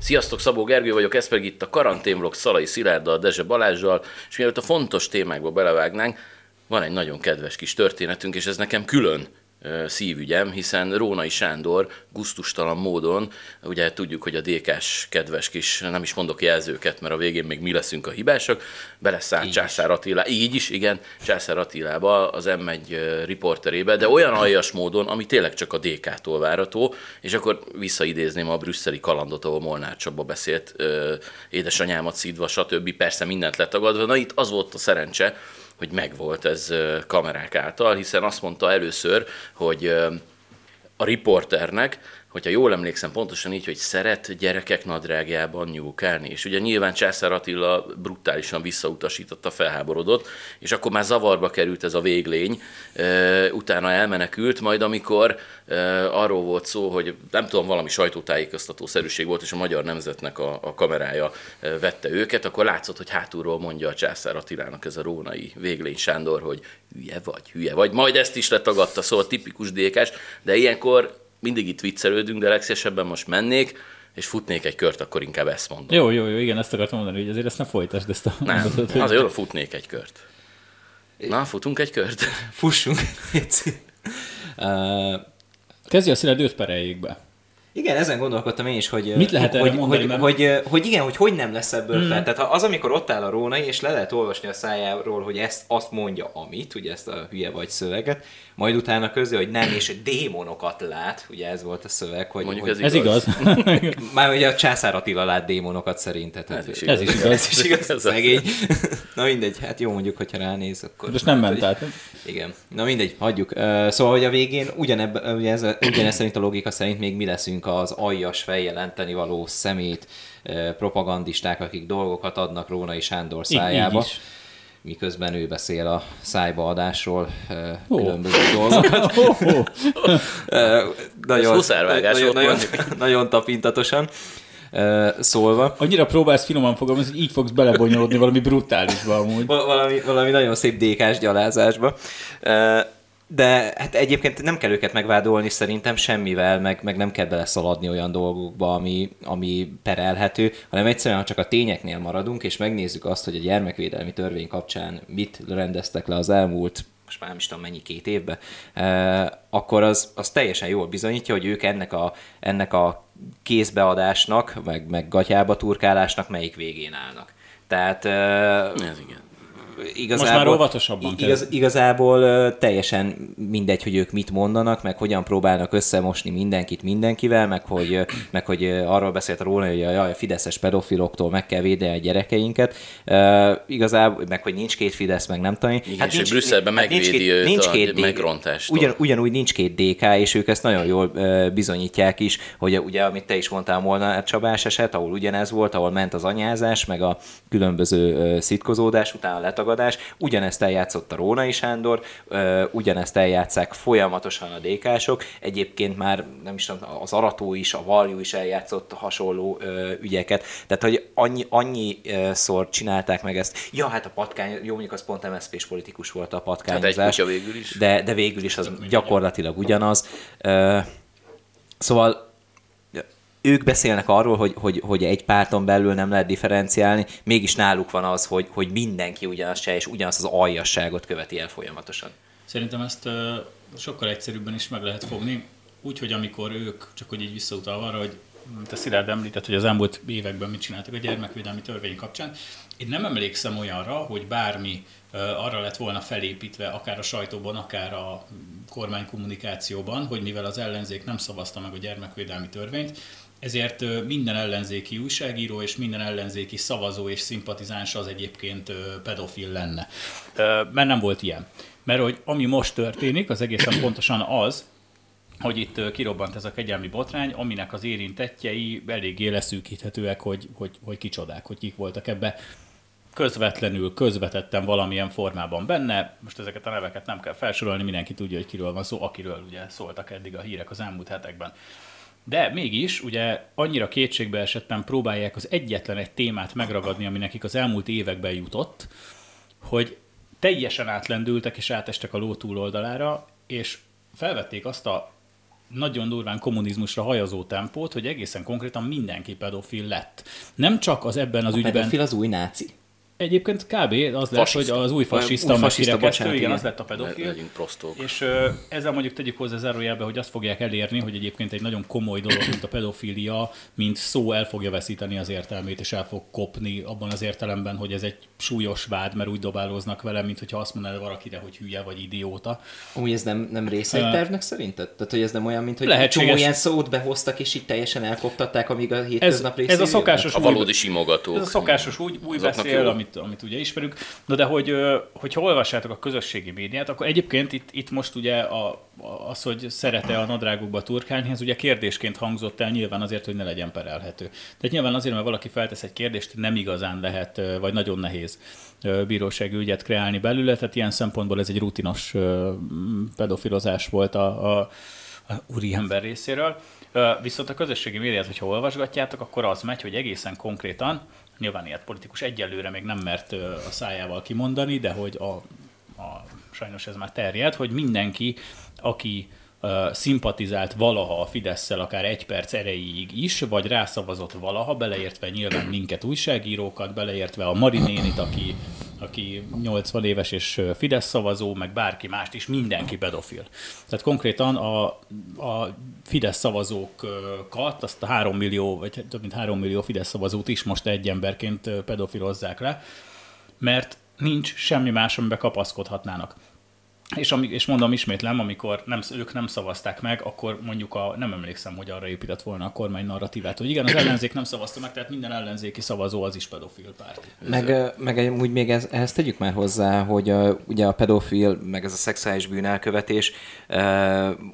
Sziasztok, Szabó Gergő vagyok, ez pedig itt a karanténvlog Szalai Szilárddal, Dezse Balázsjal, és mielőtt a fontos témákba belevágnánk, van egy nagyon kedves kis történetünk, és ez nekem külön szívügyem, hiszen Rónai Sándor gusztustalan módon, ugye tudjuk, hogy a DK-s kedves kis, nem is mondok jelzőket, mert a végén még mi leszünk a hibások, beleszállt Császár Attila, így is, igen, Császár Attilába, az M1 riporterébe, de olyan aljas módon, ami tényleg csak a DK-tól várató, és akkor visszaidézném a brüsszeli kalandot, ahol Molnár Csaba beszélt, édesanyámat szídva, stb. Persze mindent letagadva, na itt az volt a szerencse, hogy megvolt ez kamerák által, hiszen azt mondta először, hogy a riporternek, hogyha jól emlékszem pontosan így, hogy szeret gyerekek nadrágjában nyúlkálni. És ugye nyilván Császár Attila brutálisan visszautasította, felháborodott, és akkor már zavarba került ez a véglény, utána elmenekült, majd amikor arról volt szó, hogy nem tudom, valami sajtótájékoztató szerűség volt, és a magyar nemzetnek a, a kamerája vette őket, akkor látszott, hogy hátulról mondja a Császár Attilának ez a rónai véglény Sándor, hogy hülye vagy, hülye vagy. Majd ezt is letagadta, szóval tipikus dékás, de ilyenkor mindig itt viccelődünk, de legszívesebben most mennék, és futnék egy kört, akkor inkább ezt mondom.
Jó, jó, jó, igen, ezt akartam mondani, hogy azért ezt ne folytasd, ezt a
Nem, mondatot, hogy... azért futnék egy kört. Na, futunk egy kört?
Fussunk. (laughs)
uh, kezdje a színed 5 per be.
Igen, ezen gondolkodtam én is, hogy...
Mit lehet
hogy,
mondani,
hogy, hogy, hogy, igen, hogy hogy nem lesz ebből mm. fel. Tehát az, amikor ott áll a Rónai, és le lehet olvasni a szájáról, hogy ezt azt mondja, amit, ugye ezt a hülye vagy szöveget, majd utána közé, hogy nem, és démonokat lát, ugye ez volt a szöveg, hogy...
Mondjuk
hogy,
ez igaz.
Ez igaz. (laughs) Már ugye a Császár Attila lát démonokat szerinted.
Ez is igaz. (laughs) Ez is igaz. Ez is igaz.
Szegény. Na mindegy, hát jó mondjuk, hogyha ránéz, akkor...
Most nem ment át.
Igen. Na mindegy, hagyjuk. Szóval, hogy a végén ugyanebb, ugye ez, ugyanez szerint a logika szerint még mi leszünk az aljas feljelenteni való szemét propagandisták, akik dolgokat adnak Rónai Sándor szájába. Így, így miközben ő beszél a szájba adásról oh. különböző (laughs) dolgokat. oh, oh.
nagyon, nagyon,
nagyon, nagyon tapintatosan szólva.
Annyira próbálsz finoman fogalmazni, hogy így fogsz belebonyolódni valami brutálisba amúgy.
Valami, valami nagyon szép dékás gyalázásba. De hát egyébként nem kell őket megvádolni szerintem semmivel, meg, meg nem kell beleszaladni olyan dolgokba, ami, ami perelhető, hanem egyszerűen, ha csak a tényeknél maradunk, és megnézzük azt, hogy a gyermekvédelmi törvény kapcsán mit rendeztek le az elmúlt most már nem is tudom mennyi két évbe, eh, akkor az, az teljesen jól bizonyítja, hogy ők ennek a, ennek a kézbeadásnak, meg, meg gatyába turkálásnak melyik végén állnak. Tehát...
Eh, Ez igen
igazából... Most már óvatosabban
igaz, Igazából teljesen mindegy, hogy ők mit mondanak, meg hogyan próbálnak összemosni mindenkit mindenkivel, meg hogy, meg hogy arról beszélt róla, hogy a, a fideszes pedofiloktól meg kell védeni a gyerekeinket. Uh, igazából, meg hogy nincs két Fidesz, meg nem tudom.
Igen, hát nincs, Brüsszelben hát megvédi nincs két, nincs két a megrontást.
Ugyan, ugyanúgy nincs két DK, és ők ezt nagyon jól bizonyítják is, hogy ugye, amit te is mondtál volna, Csabás eset, ahol ugyanez volt, ahol ment az anyázás, meg a különböző szitkozódás, utána letag tagadás. Ugyanezt eljátszott a Rónai Sándor, ugyanezt eljátszák folyamatosan a dékások. Egyébként már nem is tudom, az Arató is, a Valjú is eljátszott hasonló ügyeket. Tehát, hogy annyi, annyiszor csinálták meg ezt. Ja, hát a patkány, jó mondjuk az pont MSZP-s politikus volt a patkányozás.
Hát egy végül is.
De, de végül is az gyakorlatilag ugyanaz. Szóval ők beszélnek arról, hogy, hogy, hogy egy párton belül nem lehet differenciálni, mégis náluk van az, hogy, hogy mindenki ugyanazt se, és ugyanazt az aljasságot követi el folyamatosan.
Szerintem ezt uh, sokkal egyszerűbben is meg lehet fogni, úgyhogy amikor ők, csak hogy így visszautalva arra, hogy a Szilárd említett, hogy az elmúlt években mit csináltak a gyermekvédelmi törvény kapcsán. Én nem emlékszem olyanra, hogy bármi arra lett volna felépítve, akár a sajtóban, akár a kormánykommunikációban, hogy mivel az ellenzék nem szavazta meg a gyermekvédelmi törvényt, ezért minden ellenzéki újságíró és minden ellenzéki szavazó és szimpatizáns az egyébként pedofil lenne. Mert nem volt ilyen. Mert hogy ami most történik, az egészen pontosan az, hogy itt kirobbant ez a kegyelmi botrány, aminek az érintettjei eléggé leszűkíthetőek, hogy, hogy, hogy kicsodák, hogy kik voltak ebbe közvetlenül, közvetetten valamilyen formában benne. Most ezeket a neveket nem kell felsorolni, mindenki tudja, hogy kiről van szó, akiről ugye szóltak eddig a hírek az elmúlt hetekben. De mégis, ugye annyira kétségbe esettem próbálják az egyetlen egy témát megragadni, ami nekik az elmúlt években jutott, hogy teljesen átlendültek és átestek a ló túloldalára, és felvették azt a nagyon durván kommunizmusra hajazó tempót, hogy egészen konkrétan mindenki pedofil lett. Nem csak az ebben az
a
ügyben...
pedofil az új náci.
Egyébként kb. az lett, hogy az új fasiszta, új fasiszta bocsánat, igen, az lett a pedofil.
Legyünk prostók.
És uh, ezzel mondjuk tegyük hozzá zárójelbe, hogy azt fogják elérni, hogy egyébként egy nagyon komoly dolog, mint a pedofilia, mint szó el fogja veszíteni az értelmét, és el fog kopni abban az értelemben, hogy ez egy súlyos vád, mert úgy dobálóznak vele, mint hogyha azt mondaná valakire, hogy hülye vagy idióta.
Úgy ez nem, nem része egy tervnek szerinted? Tehát, hogy ez nem olyan, mint hogy Lehetséges. csomó ilyen szót behoztak, és így teljesen elkoptatták, amíg a hétköznap
része. Ez a szokásos
a valódi simogató.
Ez a szokásos úgy, új beszél, amit, amit ugye ismerünk. Na de hogy, hogyha olvassátok a közösségi médiát, akkor egyébként itt, itt most ugye a, az, hogy szerete a nadrágokba turkálni, ez ugye kérdésként hangzott el nyilván azért, hogy ne legyen perelhető. Tehát nyilván azért, mert valaki feltesz egy kérdést, nem igazán lehet, vagy nagyon nehéz bírósági ügyet kreálni belőle, tehát ilyen szempontból ez egy rutinos pedofilozás volt a, a, a úriember részéről. Viszont a közösségi médiát, hogyha olvasgatjátok, akkor az megy, hogy egészen konkrétan, nyilván ilyet politikus egyelőre még nem mert a szájával kimondani, de hogy a, a sajnos ez már terjed, hogy mindenki, aki szimpatizált valaha a fidesz akár egy perc erejéig is, vagy rászavazott valaha, beleértve nyilván minket újságírókat, beleértve a Marinénit, aki, aki 80 éves és Fidesz szavazó, meg bárki mást is, mindenki pedofil. Tehát konkrétan a, a Fidesz szavazókat, azt a 3 millió, vagy több mint 3 millió Fidesz szavazót is most egy emberként pedofilozzák le, mert nincs semmi más, amiben kapaszkodhatnának. És, ami, és mondom ismétlem, amikor nem, ők nem szavazták meg, akkor mondjuk a, nem emlékszem, hogy arra épített volna a kormány narratívát, hogy igen, az ellenzék nem szavazta meg, tehát minden ellenzéki szavazó az is pedofil párt.
Meg, meg úgy még ez, ehhez tegyük már hozzá, hogy a, ugye a pedofil, meg ez a szexuális bűnelkövetés,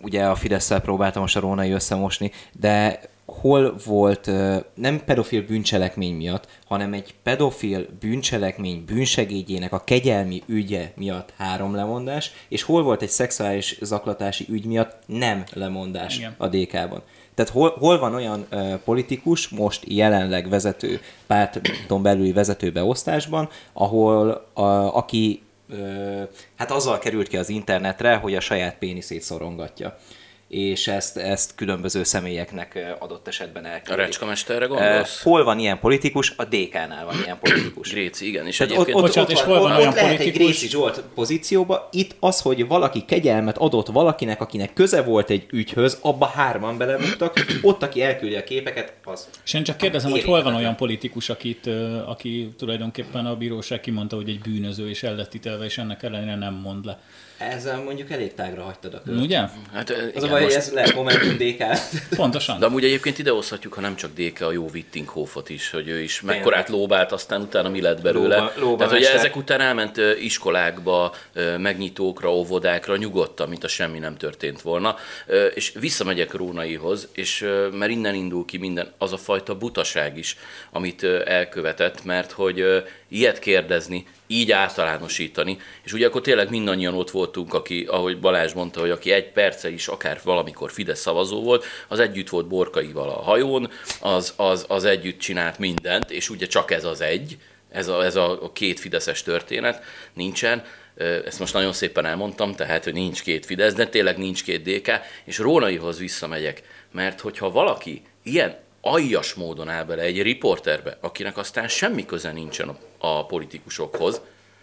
ugye a fidesz próbáltam most a Rónai összemosni, de hol volt nem pedofil bűncselekmény miatt, hanem egy pedofil bűncselekmény bűnsegédjének a kegyelmi ügye miatt három lemondás, és hol volt egy szexuális zaklatási ügy miatt nem lemondás Igen. a DK-ban. Tehát hol, hol van olyan uh, politikus, most jelenleg vezető, párton belüli vezetőbeosztásban, ahol a, aki uh, hát azzal került ki az internetre, hogy a saját péniszét szorongatja és ezt, ezt különböző személyeknek adott esetben elküldik.
A Recskamesterre gondolsz?
Hol van ilyen politikus? A DK-nál van ilyen politikus.
Gréci, igen. És
Tehát ott, ott, Bocsánat, ott, és hol van ott, olyan ott lehet politikus? egy Gréci Zsolt pozícióba. Itt az, hogy valaki kegyelmet adott valakinek, akinek köze volt egy ügyhöz, abba hárman belebuktak, ott, aki elküldi a képeket, az.
És én csak kérdezem, hogy hol van olyan politikus, akit, aki tulajdonképpen a bíróság kimondta, hogy egy bűnöző és el lett ítélve, és ennek ellenére nem mond le.
Ezzel mondjuk elég tágra hagytad a kört.
Ugye?
Hát, az igen, a baj, most... ez lehet Momentum DK.
Pontosan.
De amúgy egyébként idehozhatjuk, ha nem csak DK, a jó Wittinghofot is, hogy ő is mekkorát lóbált, aztán utána mi lett belőle. Lóba, lóba Tehát, hogy ezek után elment iskolákba, megnyitókra, óvodákra, nyugodtan, mint a semmi nem történt volna. És visszamegyek Rónaihoz, és mert innen indul ki minden, az a fajta butaság is, amit elkövetett, mert hogy ilyet kérdezni, így általánosítani, és ugye akkor tényleg mindannyian ott voltunk, aki, ahogy Balázs mondta, hogy aki egy perce is akár valamikor Fidesz szavazó volt, az együtt volt Borkaival a hajón, az, az, az együtt csinált mindent, és ugye csak ez az egy, ez a, ez a két Fideszes történet nincsen, ezt most nagyon szépen elmondtam, tehát, hogy nincs két Fidesz, de tényleg nincs két DK, és Rónaihoz visszamegyek, mert hogyha valaki ilyen aljas módon áll bele egy riporterbe, akinek aztán semmi köze nincsen a, politikusokhoz,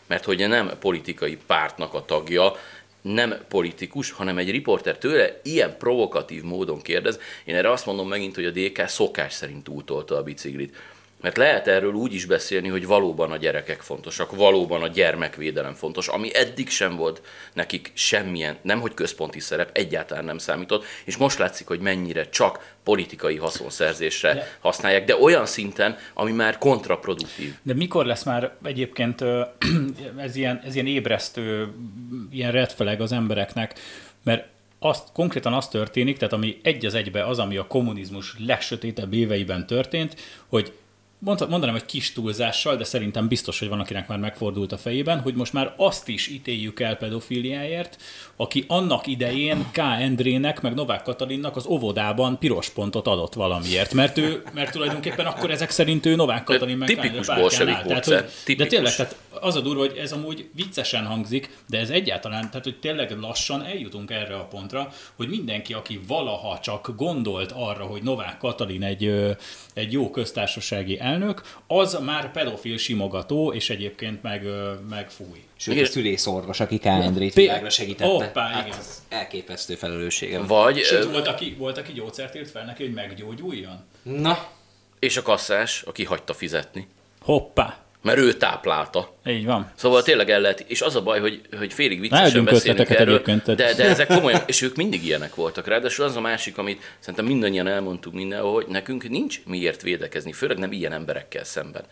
mert hogy nem politikai pártnak a tagja, nem politikus, hanem egy riporter tőle ilyen provokatív módon kérdez. Én erre azt mondom megint, hogy a DK szokás szerint útolta a biciklit. Mert lehet erről úgy is beszélni, hogy valóban a gyerekek fontosak, valóban a gyermekvédelem fontos, ami eddig sem volt nekik semmilyen, nem hogy központi szerep, egyáltalán nem számított, és most látszik, hogy mennyire csak politikai haszonszerzésre de. használják, de olyan szinten, ami már kontraproduktív.
De mikor lesz már egyébként (clears throat) ez ilyen, ez ilyen ébresztő, ilyen red flag az embereknek, mert azt, konkrétan az történik, tehát ami egy az egybe az, ami a kommunizmus legsötétebb éveiben történt, hogy mondanám, hogy kis túlzással, de szerintem biztos, hogy van, akinek már megfordult a fejében, hogy most már azt is ítéljük el pedofiliáért, aki annak idején K. Endrének, meg Novák Katalinnak az óvodában piros pontot adott valamiért, mert ő, mert tulajdonképpen akkor ezek szerint ő Novák Katalin meg
Tipikus bolsevik
tehát, hogy, De tényleg, tehát az a durva, hogy ez amúgy viccesen hangzik, de ez egyáltalán, tehát hogy tényleg lassan eljutunk erre a pontra, hogy mindenki, aki valaha csak gondolt arra, hogy Novák Katalin egy, egy jó köztársasági elnök, az már pedofil simogató, és egyébként meg, meg fúj.
Sőt, igen. a szülészorvos, aki K. Endrét világra segítette. Hoppá, hát igen. elképesztő felelőssége.
Vagy...
Sőt, volt aki, volt, aki gyógyszert írt fel neki, hogy meggyógyuljon.
Na.
És a kasszás, aki hagyta fizetni.
Hoppá.
Mert ő táplálta.
Így van.
Szóval tényleg el lehet, és az a baj, hogy, hogy félig viccesen beszélünk erről, de, de ezek komolyan, és ők mindig ilyenek voltak. Ráadásul az a másik, amit szerintem mindannyian elmondtuk mindenhol, hogy nekünk nincs miért védekezni, főleg nem ilyen emberekkel szemben.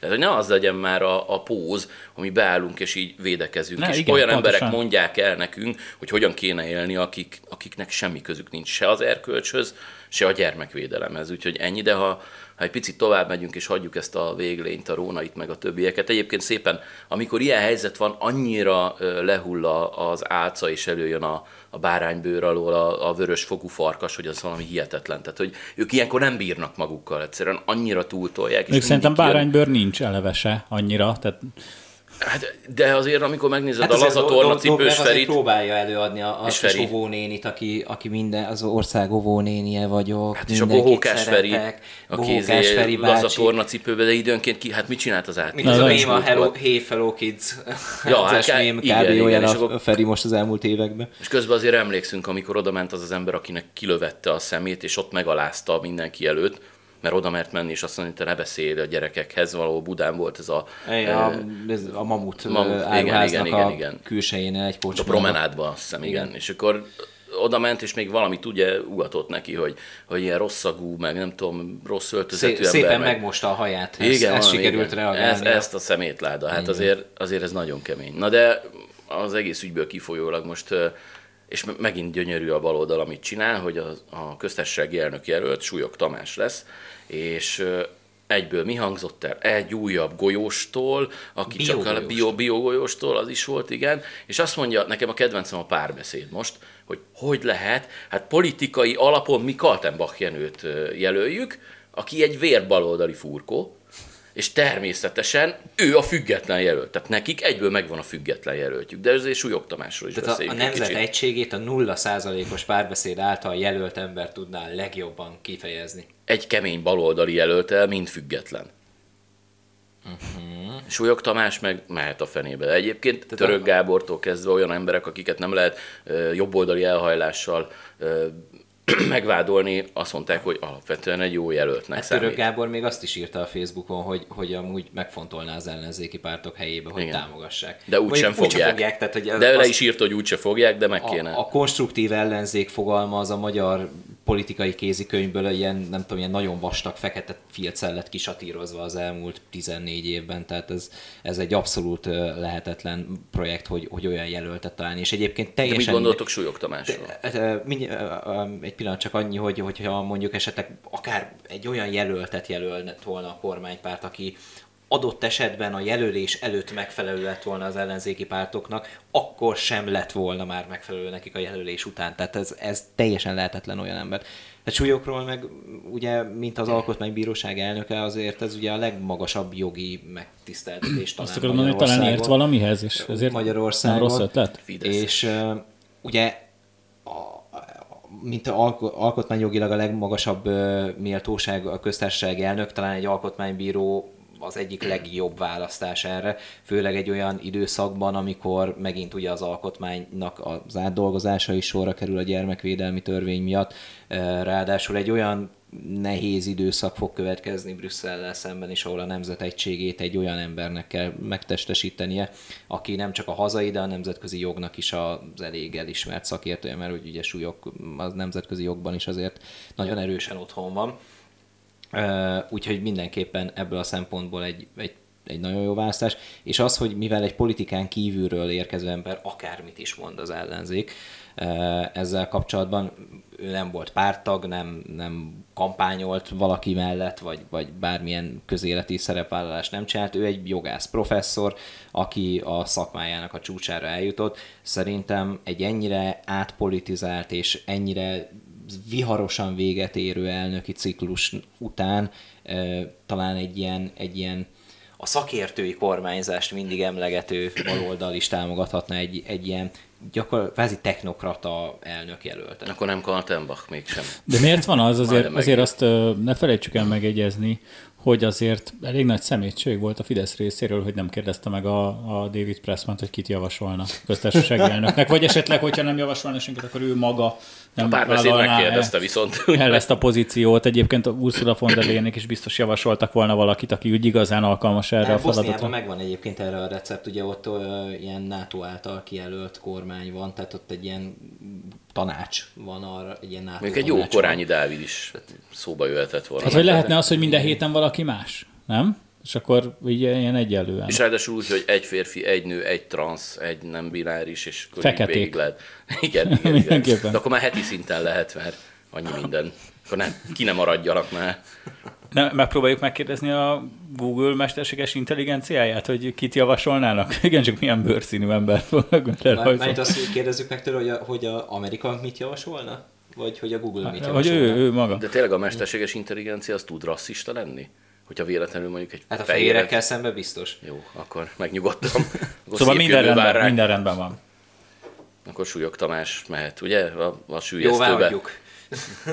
Tehát, hogy ne az legyen már a, a póz, ami beállunk és így védekezünk. Ne, és igen, olyan pontosan. emberek mondják el nekünk, hogy hogyan kéne élni, akik, akiknek semmi közük nincs se az erkölcshöz, se a gyermekvédelemhez. Úgyhogy ennyi, de ha, ha egy picit tovább megyünk és hagyjuk ezt a véglényt, a rónait, meg a többieket. Egyébként szépen, amikor ilyen helyzet van, annyira lehull az álca és előjön a, a báránybőr alól a, a vörös fogú farkas, hogy az valami hihetetlen. Tehát, hogy ők ilyenkor nem bírnak magukkal, egyszerűen annyira túltolják.
Még szerintem báránybőr jön... nincs elevese annyira, tehát
Hát, de azért, amikor megnézed hát a laza torna cipős Ferit...
próbálja előadni a, a és Feri. óvónénit, aki, aki minden, az ország óvónénie vagyok.
Hát és a bohókás Feri, aki izé Feri laza torna cipőbe, de időnként ki, hát mit csinált az át?
Mint az a mém a Hello, Hey Fellow Kids. Ja, (laughs) hát, mém, kb. Olyan igen, a, a Feri most az elmúlt években.
És közben azért emlékszünk, amikor oda ment az az ember, akinek kilövette a szemét, és ott megalázta mindenki előtt, mert oda mert menni, és azt mondani, hogy te ne beszélj a gyerekekhez, valahol Budán volt ez a...
A, ez a mamut, mamut igen, igen, igen, igen. külsején egy
pocsban. A promenádban, azt hiszem, igen. igen. És akkor oda ment, és még valamit ugye ugatott neki, hogy, hogy ilyen rosszagú, meg nem tudom, rossz öltözetű Szé-
ember. Szépen meg... megmosta a haját, igen, ez sikerült igen. reagálni.
Ez, ezt a szemétláda, hát azért, azért ez nagyon kemény. Na de az egész ügyből kifolyólag most és megint gyönyörű a baloldal, amit csinál, hogy a, a köztársasági elnök jelölt Súlyog Tamás lesz, és egyből mi hangzott el? Egy újabb golyóstól, aki bio csak a bio, bio golyóstól, az is volt, igen, és azt mondja, nekem a kedvencem a párbeszéd most, hogy hogy lehet, hát politikai alapon mi Kaltenbach Jenőt jelöljük, aki egy vérbaloldali furkó, és természetesen ő a független jelölt. Tehát nekik egyből megvan a független jelöltjük, de ezért Súlyog Tamásról is
Tehát beszéljünk a, a nemzet kicsit. egységét a nulla százalékos párbeszéd által jelölt ember tudná legjobban kifejezni.
Egy kemény baloldali jelöltel, mint független. Uh-huh. Súlyog Tamás meg mehet a fenébe. Egyébként Tehát Török a... Gábortól kezdve olyan emberek, akiket nem lehet uh, jobboldali elhajlással uh, (clears throat) megvádolni, azt mondták, hogy alapvetően egy jó jelöltnek
hát Török Gábor még azt is írta a Facebookon, hogy, hogy amúgy megfontolná az ellenzéki pártok helyébe, hogy Igen. támogassák.
De úgysem fogják. Úgy fogják tehát, hogy de le is írt, hogy úgyse fogják, de meg kéne.
A, a konstruktív ellenzék fogalma az a magyar politikai kézikönyvből ilyen, nem tudom, ilyen nagyon vastag fekete filccel lett kisatírozva az elmúlt 14 évben, tehát ez, ez egy abszolút lehetetlen projekt, hogy, hogy olyan jelöltet találni, és egyébként teljesen... De mit
gondoltok Súlyog Tamásról?
Egy pillanat csak annyi, hogy, hogyha mondjuk esetleg akár egy olyan jelöltet jelölne volna a kormánypárt, aki adott esetben a jelölés előtt megfelelő lett volna az ellenzéki pártoknak, akkor sem lett volna már megfelelő nekik a jelölés után. Tehát ez, ez teljesen lehetetlen olyan ember. A súlyokról meg ugye, mint az alkotmánybíróság elnöke, azért ez ugye a legmagasabb jogi megtiszteltetés talán
Azt akarom mondani, hogy talán ért valamihez, és ezért
Magyarországon.
Nem rossz ötlet.
És uh, ugye mint alko- alkotmányjogilag a legmagasabb uh, méltóság a köztársasági elnök, talán egy alkotmánybíró az egyik legjobb választás erre, főleg egy olyan időszakban, amikor megint ugye az alkotmánynak az átdolgozása is sorra kerül a gyermekvédelmi törvény miatt, ráadásul egy olyan nehéz időszak fog következni Brüsszellel szemben is, ahol a nemzet egységét egy olyan embernek kell megtestesítenie, aki nem csak a hazai, de a nemzetközi jognak is az elég elismert szakértője, mert hogy ugye súlyok a nemzetközi jogban is azért nagyon erősen otthon van. Úgyhogy mindenképpen ebből a szempontból egy, egy egy nagyon jó választás, és az, hogy mivel egy politikán kívülről érkező ember akármit is mond az ellenzék, ezzel kapcsolatban ő nem volt pártag, nem, nem kampányolt valaki mellett, vagy, vagy bármilyen közéleti szerepvállalást nem csinált. Ő egy jogász professzor, aki a szakmájának a csúcsára eljutott. Szerintem egy ennyire átpolitizált és ennyire viharosan véget érő elnöki ciklus után talán egy ilyen, egy ilyen a szakértői kormányzást mindig emlegető baloldal is támogathatna egy, egy ilyen gyakorlatilag technokrata elnök jelöltet.
Akkor nem Kaltenbach mégsem.
De miért van az? Azért, azért azt ne felejtsük el megegyezni, hogy azért elég nagy szemétség volt a Fidesz részéről, hogy nem kérdezte meg a, a David pressman hogy kit javasolna köztársasági (laughs) elnöknek. Vagy esetleg, hogyha nem javasolna senkit, akkor ő maga nem
a párbeszéd megkérdezte el, viszont.
El ezt a pozíciót. Egyébként a Ursula von der Leyenek is biztos javasoltak volna valakit, aki úgy igazán alkalmas erre a feladatra.
megvan egyébként erre a recept, ugye ott ilyen NATO által kijelölt kormány van, tehát ott egy ilyen tanács van arra, egy ilyen NATO
Még egy jó korányi Dávid is szóba jöhetett volna.
Hát, hogy lehetne az, hogy minden héten valaki más, nem? És akkor így ilyen egyenlően.
És ráadásul úgy, hogy egy férfi, egy nő, egy transz, egy nem bináris, és
akkor Feketék.
lehet. (laughs) Igen, igen, igen. De akkor már heti szinten lehet, mert annyi minden. Akkor nem, ki nem maradjanak már.
Ne, megpróbáljuk megkérdezni a Google mesterséges intelligenciáját, hogy kit javasolnának? (laughs) Igen, csak milyen bőrszínű ember
Mert azt hogy kérdezzük meg tőle, hogy a, hogy a Amerika mit javasolna? Vagy hogy a Google mit
javasolna? Hogy ő, ő maga.
De tényleg a mesterséges intelligencia az tud rasszista lenni? Hogyha véletlenül mondjuk egy
Hát a fehérekkel szemben biztos.
Jó, akkor megnyugodtam.
Akkor (laughs) szóval minden rendben, minden rendben van.
Akkor Súlyog Tamás mehet, ugye? A, a.
Jó,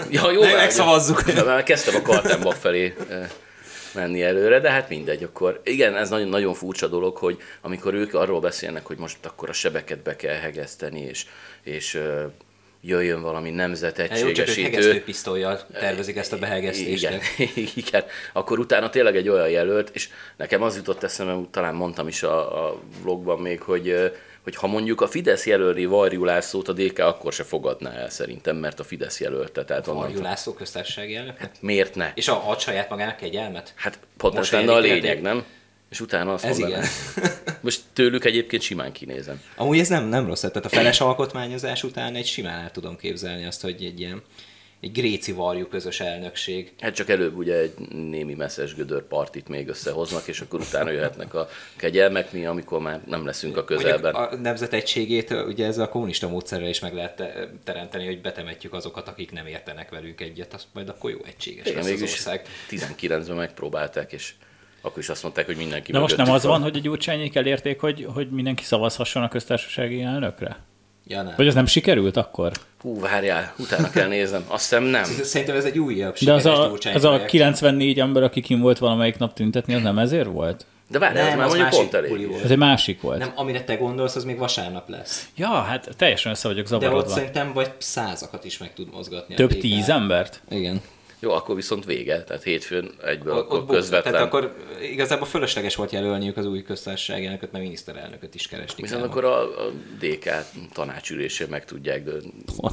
ja, jó, megszavazzuk. Már kezdtem a Kaltenbach felé menni előre, de hát mindegy, akkor igen, ez nagyon, nagyon furcsa dolog, hogy amikor ők arról beszélnek, hogy most akkor a sebeket be kell hegeszteni, és, és jöjjön valami nemzetegységesítő.
Jó, csak pisztolyjal tervezik ezt a behegesztést.
Igen, (laughs) igen, akkor utána tényleg egy olyan jelölt, és nekem az jutott eszembe, talán mondtam is a, a vlogban még, hogy hogy ha mondjuk a Fidesz jelölni Varjú Lászlót, a DK akkor se fogadná el szerintem, mert a Fidesz jelölte. Tehát
Varjú László köztársasági elnök?
Hát miért ne?
És a, ad saját magának elmet?
Hát pont most lenne a lényeg, nem? És utána azt
Ez igen. (laughs)
Most tőlük egyébként simán kinézem.
Amúgy ez nem, nem rossz, tehát a feles alkotmányozás után egy simán el tudom képzelni azt, hogy egy ilyen egy gréci varjú közös elnökség.
Hát csak előbb ugye egy némi messzes gödör partit még összehoznak, és akkor utána jöhetnek a kegyelmek, mi, amikor már nem leszünk a közelben.
Mondjuk a nemzetegységét ugye ezzel a kommunista módszerrel is meg lehet teremteni, hogy betemetjük azokat, akik nem értenek velünk egyet, azt majd akkor jó egységes Igen, lesz az ország.
19-ben megpróbálták, és akkor is azt mondták, hogy mindenki
De most nem az van, hogy a gyurcsányék elérték, hogy, hogy mindenki szavazhasson a köztársasági elnökre?
Ja, nem.
Vagy ez nem sikerült akkor?
Hú, várjál, utána kell néznem. Azt hiszem nem.
Szerintem ez egy újabb
De az a, az a 94 ember, aki kim volt valamelyik nap tüntetni, az nem ezért volt?
De várj, ez már mondjuk pont elég.
Ez egy másik volt.
Nem, amire te gondolsz, az még vasárnap lesz.
Ja, hát teljesen össze vagyok zavarodva.
De ott szerintem vagy százakat is meg tud mozgatni.
Több tíz embert?
Igen.
Jó, akkor viszont vége, tehát hétfőn egyből ott, akkor ott közvetlen.
Tehát akkor igazából fölösleges volt jelölniük az új köztársasági elnököt, mert miniszterelnököt is keresni
Viszont kell. akkor a, a DK tanácsülésén meg tudják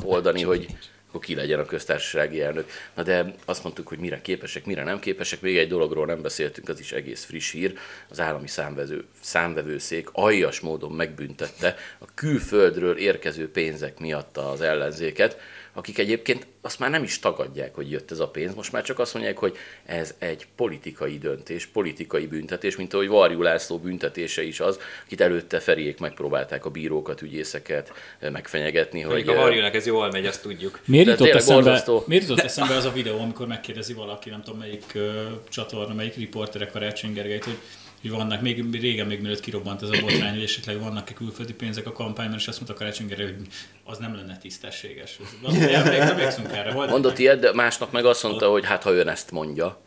oldani, hogy akkor ki legyen a köztársasági elnök. Na de azt mondtuk, hogy mire képesek, mire nem képesek. Még egy dologról nem beszéltünk, az is egész friss hír. Az állami számvező, számvevőszék aljas módon megbüntette a külföldről érkező pénzek miatt az ellenzéket akik egyébként azt már nem is tagadják, hogy jött ez a pénz, most már csak azt mondják, hogy ez egy politikai döntés, politikai büntetés, mint ahogy Varjú László büntetése is az, akit előtte Feriék megpróbálták a bírókat, ügyészeket megfenyegetni.
hogy a Varjúnak ez jól megy, azt tudjuk.
Miért jutott, eszembe, miért jutott eszembe az a videó, amikor megkérdezi valaki, nem tudom melyik uh, csatorna, melyik riportere Karácsony Gergelyt, hogy hogy vannak, még régen, még mielőtt kirobbant ez a botrány, hogy esetleg vannak-e külföldi pénzek a kampányban, és azt mondta Karácsony hogy az nem lenne tisztességes. (laughs) Emlékszünk erre.
Volt Mondott ilyet, de másnak meg azt mondta, hogy hát ha ön ezt mondja.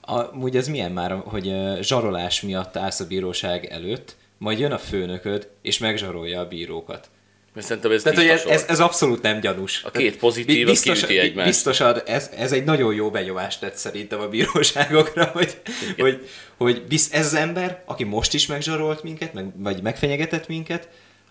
Amúgy ez milyen már, hogy zsarolás miatt állsz a bíróság előtt, majd jön a főnököd, és megzsarolja a bírókat.
Szerintem ez
Tehát, hogy ez, ez, ez, abszolút nem gyanús.
A két pozitív, biztos, az egymást.
Biztosan ez, ez egy nagyon jó benyomást tett szerintem a bíróságokra, (laughs) hogy, hogy, hogy bizt, ez az ember, aki most is megzsarolt minket, meg, vagy megfenyegetett minket,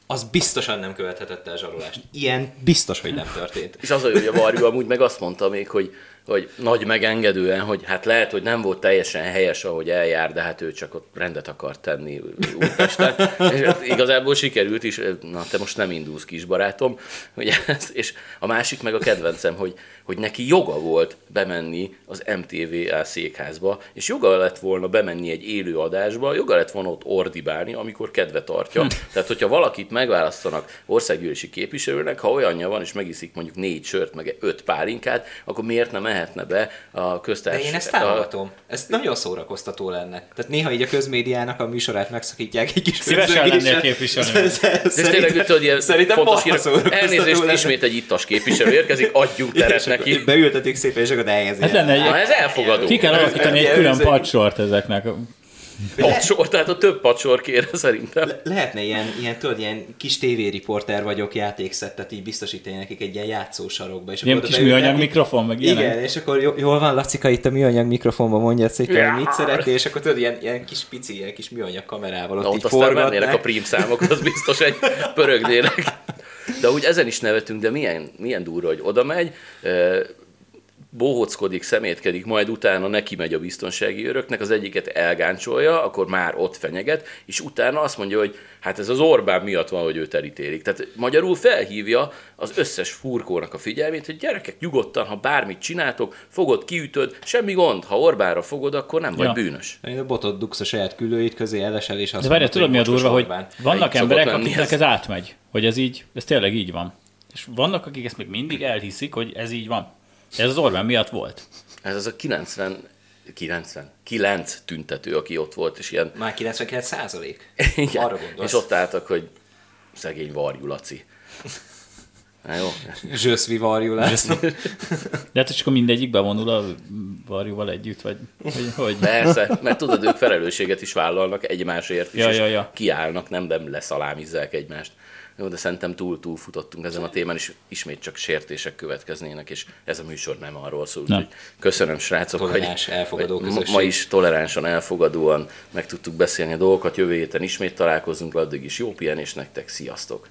az biztosan nem követhetett el zsarolást. Ilyen biztos, hogy nem történt.
És az a jó, hogy a Varjú amúgy meg azt mondta még, hogy hogy nagy megengedően, hogy hát lehet, hogy nem volt teljesen helyes, ahogy eljár, de hát ő csak ott rendet akart tenni Újpesten. és hát igazából sikerült is, na te most nem indulsz kis barátom. Ugye, és a másik meg a kedvencem, hogy, hogy neki joga volt bemenni az MTV székházba, és joga lett volna bemenni egy élő adásba, joga lett volna ott ordibálni, amikor kedve tartja. Hm. Tehát, hogyha valakit megválasztanak országgyűlési képviselőnek, ha olyanja van, és megiszik mondjuk négy sört, meg öt pálinkát, akkor miért nem mehetne be a köztárs...
De én ezt támogatom. A... Ez nagyon szórakoztató lenne. Tehát néha így a közmédiának a műsorát megszakítják egy kis
Szívesen lennél képviselő.
Szerintem,
szerintem fontos hír,
elnézést, lenne. ismét egy ittas képviselő érkezik, adjunk teret neki.
Beültetik szépen, és akkor elhelyezi.
Ez lenne egy,
ez elfogadó.
Ki kell alakítani egy külön pacsort ezeknek.
Pacsor, tehát a több pacsor kér szerintem.
Le- lehetne ilyen, ilyen, tudod, ilyen kis tévériporter vagyok, játékszettet így biztosítani nekik egy ilyen játszósarokba. És
ilyen kis műanyag mikrofon, meg
ilyenek. Igen, és akkor jól van, Lacika, itt a műanyag mikrofonban mondja szépen, ja. mit szeretnél, és akkor tudod, ilyen, ilyen kis pici, ilyen kis műanyag kamerával ott Na, így ott forgatnák.
a prim számok, az biztos egy pörögnének. (laughs) De úgy ezen is nevetünk, de milyen, milyen durva, hogy oda megy, bohockodik, szemétkedik, majd utána neki megy a biztonsági öröknek, az egyiket elgáncsolja, akkor már ott fenyeget, és utána azt mondja, hogy hát ez az Orbán miatt van, hogy őt elítélik. Tehát magyarul felhívja az összes furkónak a figyelmét, hogy gyerekek, nyugodtan, ha bármit csináltok, fogod, kiütöd, semmi gond, ha Orbánra fogod, akkor nem vagy ja. bűnös.
Én a botot dugsz a saját külőit közé, elesel, és azt
De várjál, tudod mi a durva, hogy vannak emberek, akiknek ez átmegy, hogy ez így, ez tényleg így van. És vannak, akik ezt még mindig elhiszik, hogy ez így van. Ez az Orbán miatt volt.
Ez az a 90, 90, 9 tüntető, aki ott volt, és ilyen...
Már 99 százalék?
Arra gondolsz. És ott álltak, hogy szegény Varjú Laci. Na jó.
Zsöszvi varjulás.
De hát csak mindegyik bevonul a varjúval együtt, vagy hogy, hogy?
Persze, mert tudod, ők felelősséget is vállalnak egymásért is,
ja, ja, ja.
kiállnak, nem, nem leszalámizzák egymást. Jó, de szerintem túl túl futottunk ezen a témán, és ismét csak sértések következnének, és ez a műsor nem arról szól. Úgyhogy köszönöm, srácok,
Toleráns, hogy, elfogadó
hogy ma is toleránsan, elfogadóan meg tudtuk beszélni a dolgokat. Jövő héten ismét találkozunk, addig is jó pihenés nektek, sziasztok!